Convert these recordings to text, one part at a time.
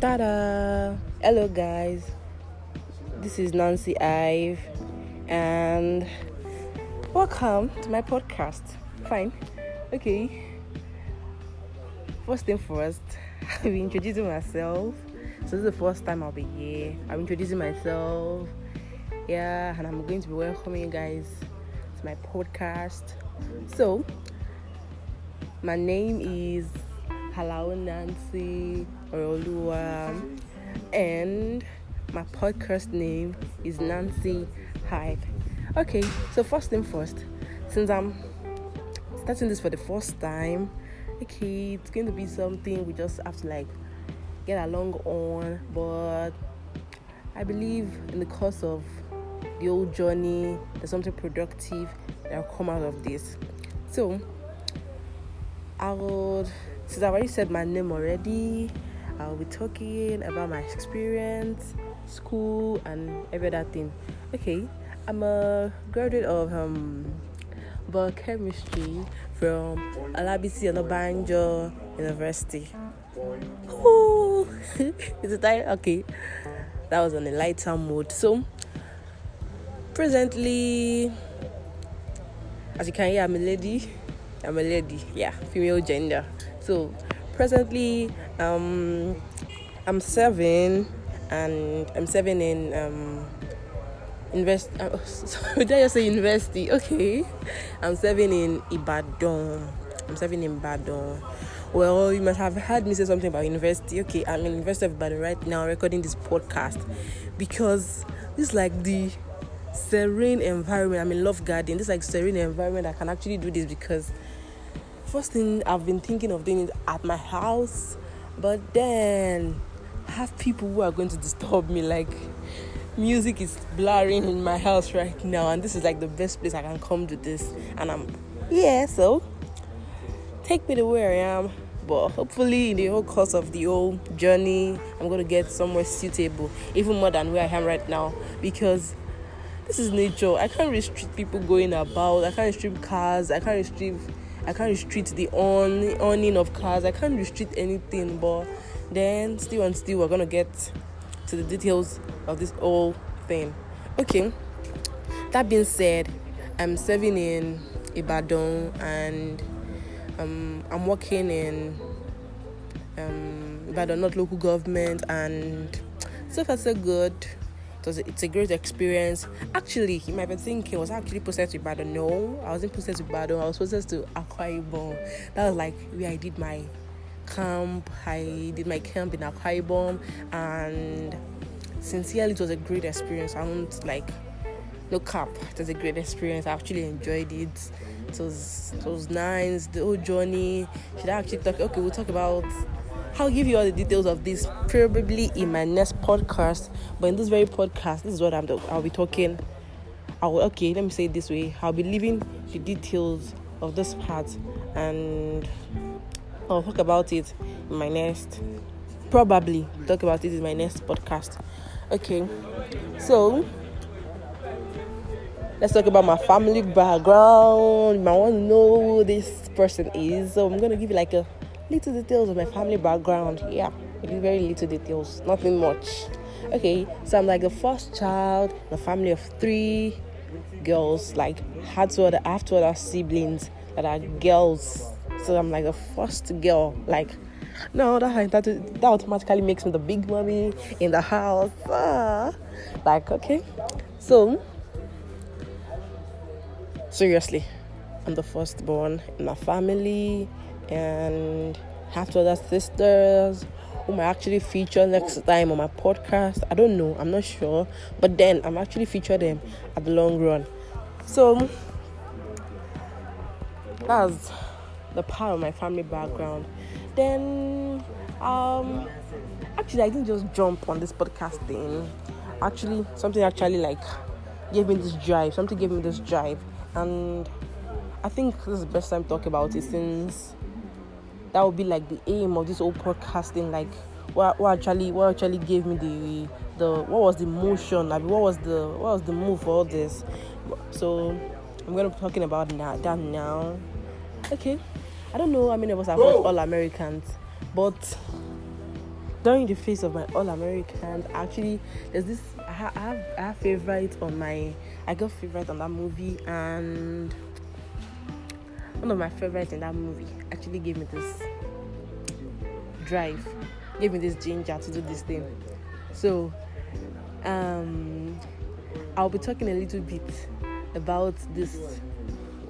Ta-da! Hello guys. This is Nancy Ive and welcome to my podcast. Fine. Okay. First thing first, I'll be introducing myself. So this is the first time I'll be here. I'm introducing myself. Yeah, and I'm going to be welcoming you guys to my podcast. So my name is Hello Nancy Orolua, and my podcast name is Nancy Hype. Okay, so first thing first, since I'm starting this for the first time, okay, it's going to be something we just have to like get along on, but I believe in the course of the old journey, there's something productive that will come out of this. So, I would since I've already said my name already, I'll be talking about my experience, school, and every other thing. Okay, I'm a graduate of um, biochemistry from Olabisi Onabanjo University. Ooh, is it time? Okay, that was on a lighter mood. So, presently, as you can hear, I'm a lady. I'm a lady, yeah, female gender. So presently, um, I'm serving, and I'm serving in um, invest. Uh, sorry, did I just say university? Okay, I'm serving in Ibadan. I'm serving in Ibadan. Well, you must have heard me say something about university. Okay, I'm in University of Ibadan right now, recording this podcast because is like the serene environment. I'm in Love Garden. This like serene environment. I can actually do this because first thing I've been thinking of doing it at my house, but then have people who are going to disturb me. Like music is blaring in my house right now, and this is like the best place I can come to this. And I'm yeah, so take me to where I am. But hopefully, in the whole course of the whole journey, I'm going to get somewhere suitable, even more than where I am right now, because this is nature. I can't restrict people going about. I can't restrict cars. I can't restrict I can't restrict the on owning of cars. I can't restrict anything. But then still and still, we're gonna get to the details of this whole thing. Okay. That being said, I'm serving in Ibadan and um, I'm working in um, Ibadan North local government, and so far so good it's a great experience. Actually, you might be thinking, was I actually posted to Ibadan? No, I wasn't posted to Ibadan. I was posted to Akwa Ibom. That was like where I did my camp. I did my camp in Akwa Ibom, and sincerely, it was a great experience. I don't like no cap. It was a great experience. I actually enjoyed it. It was it was nice. The whole journey. Should I actually talk? Okay, we'll talk about I'll give you all the details of this probably in my next podcast. But in this very podcast, this is what I'm I'll be talking. I'll okay, let me say it this way. I'll be leaving the details of this part and I'll talk about it in my next probably talk about it in my next podcast. Okay. So let's talk about my family background. I want to know who this person is. So I'm gonna give you like a little details of my family background. Yeah, very little details, nothing much. Okay, so I'm like the first child in a family of three girls. Like had two other, I have two other siblings that are girls. So I'm like the first girl. Like no, that that that automatically makes me the big mommy in the house. Ah. Like okay, so seriously, I'm the firstborn in my family and have two other sisters whom I actually feature next time on my podcast. I don't know, I'm not sure, but then I'm actually feature them at the long run. So that's the part of my family background. Then um actually I didn't just jump on this podcast thing. Actually something actually like gave me this drive. Something gave me this drive and I think this is the best time to talk about it since that would be like the aim of this whole podcasting like what, what actually what actually gave me the the what was the motion like what was the what was the move for all this so i'm gonna be talking about now that now okay i don't know how many of us are all americans but during the face of my All Americans, actually, there's this. I have, I have, I have favorite on my. I got favorite on that movie, and one of my favorites in that movie actually gave me this drive, gave me this ginger to do this thing. So, um, I'll be talking a little bit about this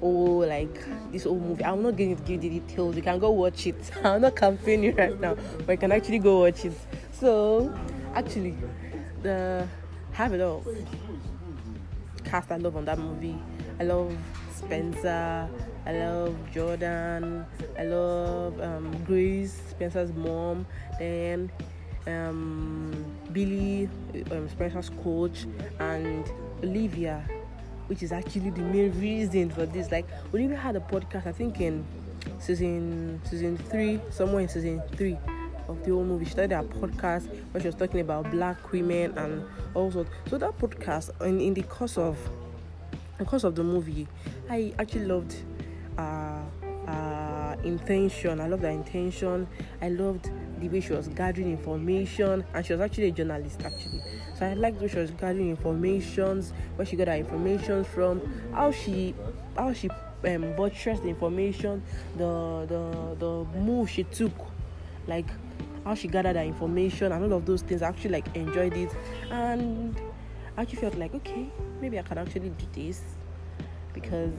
oh like this old movie. I'm not going to give the details. You can go watch it. I'm not campaigning right now, but you can actually go watch it. So actually, the have it all cast I love on that movie. I love Spencer. I love Jordan. I love um, Grace, Spencer's mom. Then um, Billy, um, Spencer's coach, and Olivia which is actually the main reason for this. Like even had a podcast, I think in season season three, somewhere in season three of the whole movie. She started a podcast where she was talking about black women and all sorts. so that podcast in, in the course of the course of the movie, I actually loved uh uh intention. I loved the intention. I loved the way she was gathering information and she was actually a journalist actually so i liked where she was gathering informations where she got her information from how she how she um, buttressed the information the the the move she took like how she gathered her information and all of those things i actually like enjoyed it and i actually felt like okay maybe i can actually do this because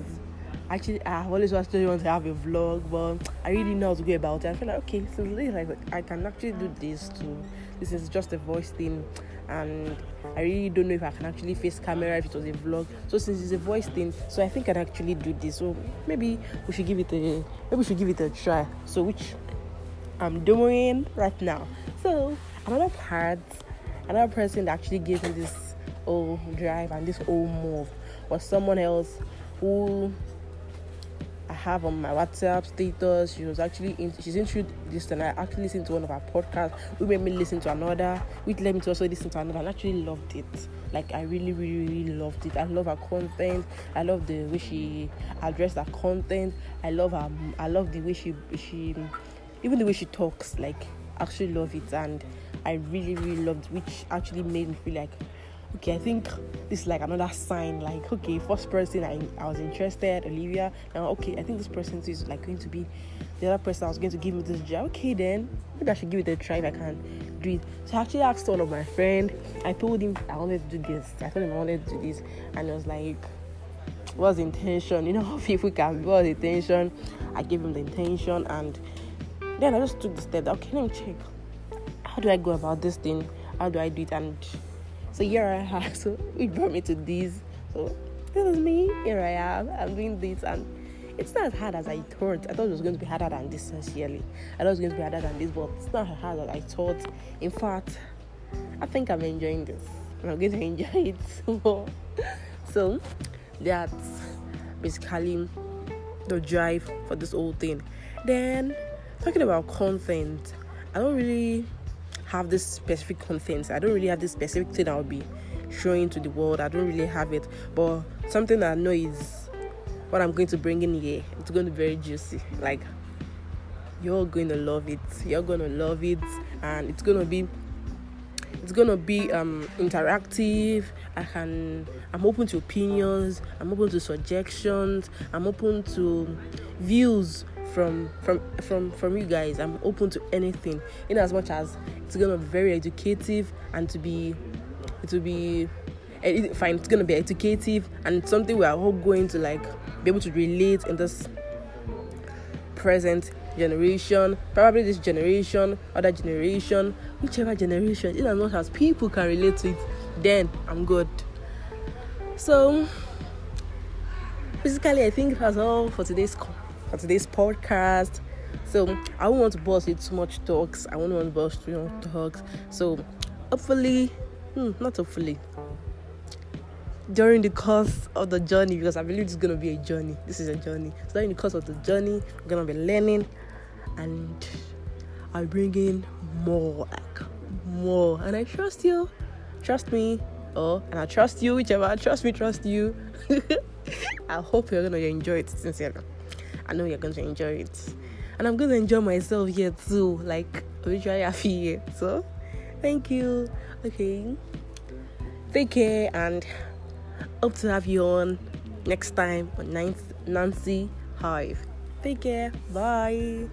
actually I always actually want to have a vlog, but I really know how to go about it. I feel like okay, so like I can actually do this too. This is just a voice thing, and I really don't know if I can actually face camera if it was a vlog. So since it's a voice thing, so I think I'd actually do this. So maybe we should give it a maybe we should give it a try. So which I'm doing right now. So another part, another person that actually gave me this old drive and this old move was someone else who I have on my WhatsApp status. She was actually in, she's introduced this, and I actually listened to one of our podcasts. We made me listen to another, which led me to also listen to another and actually loved it. Like I really, really, really loved it. I love her content. I love the way she addressed her content. I love her I love the way she she even the way she talks, like actually love it and I really, really loved which actually made me feel like okay, I think this is like another sign. Like, okay, first person I, I was interested, Olivia. Now, okay, I think this person is like going to be the other person I was going to give me this job. Okay, then maybe I should give it a try if I can do it. So I actually asked one of my friend. I told him I wanted to do this. I told him I wanted to do this, and I was like, what's the intention? You know, if people can what's the intention? I gave him the intention, and then I just took the step. Okay, let me check. How do I go about this thing? How do I do it? And so here I am. So it brought me to this. So this is me. Here I am. I'm doing this, and it's not as hard as I thought. I thought it was going to be harder than this. Sincerely, I thought it was going to be harder than this, but it's not as hard as I thought. In fact, I think I'm enjoying this. I'm going to enjoy it more. so that's basically the drive for this whole thing. Then talking about content, I don't really have this specific content. I don't really have this specific thing I'll be showing to the world. I don't really have it. But something I know is what I'm going to bring in here. It's going to be very juicy. Like you're going to love it. You're going to love it and it's going to be it's gonna be um, interactive i can i'm open to opinions i'm open to suggestions i'm open to views from from from from you guys i'm open to anything. In as much as it's gonna be very educative and to be it will be eh, fine it's gonna be educative and something we are all going to like be able to relate in this present generation probably this generation other generation whichever generation in as much as people can relate to it then i'm good. So basically i think that's all for today's call for today's podcast. So I don't want to bust it too much talks. I don't want to bust too much talks. So hopefully, hmm, not hopefully, during the course of the journey, because I believe it's gonna be a journey. This is a journey. So during the course of the journey, we're gonna be learning, and I bring in more, like more. And I trust you. Trust me. Oh, and I trust you, whichever. Trust me, trust you. I hope you're gonna enjoy it sincerely. I know you're going to enjoy it. and I'm gonna enjoy myself here too. Like literally happy here. So thank you. Okay. Take care and hope to have you on next time on Nancy Hive. Take care. Bye.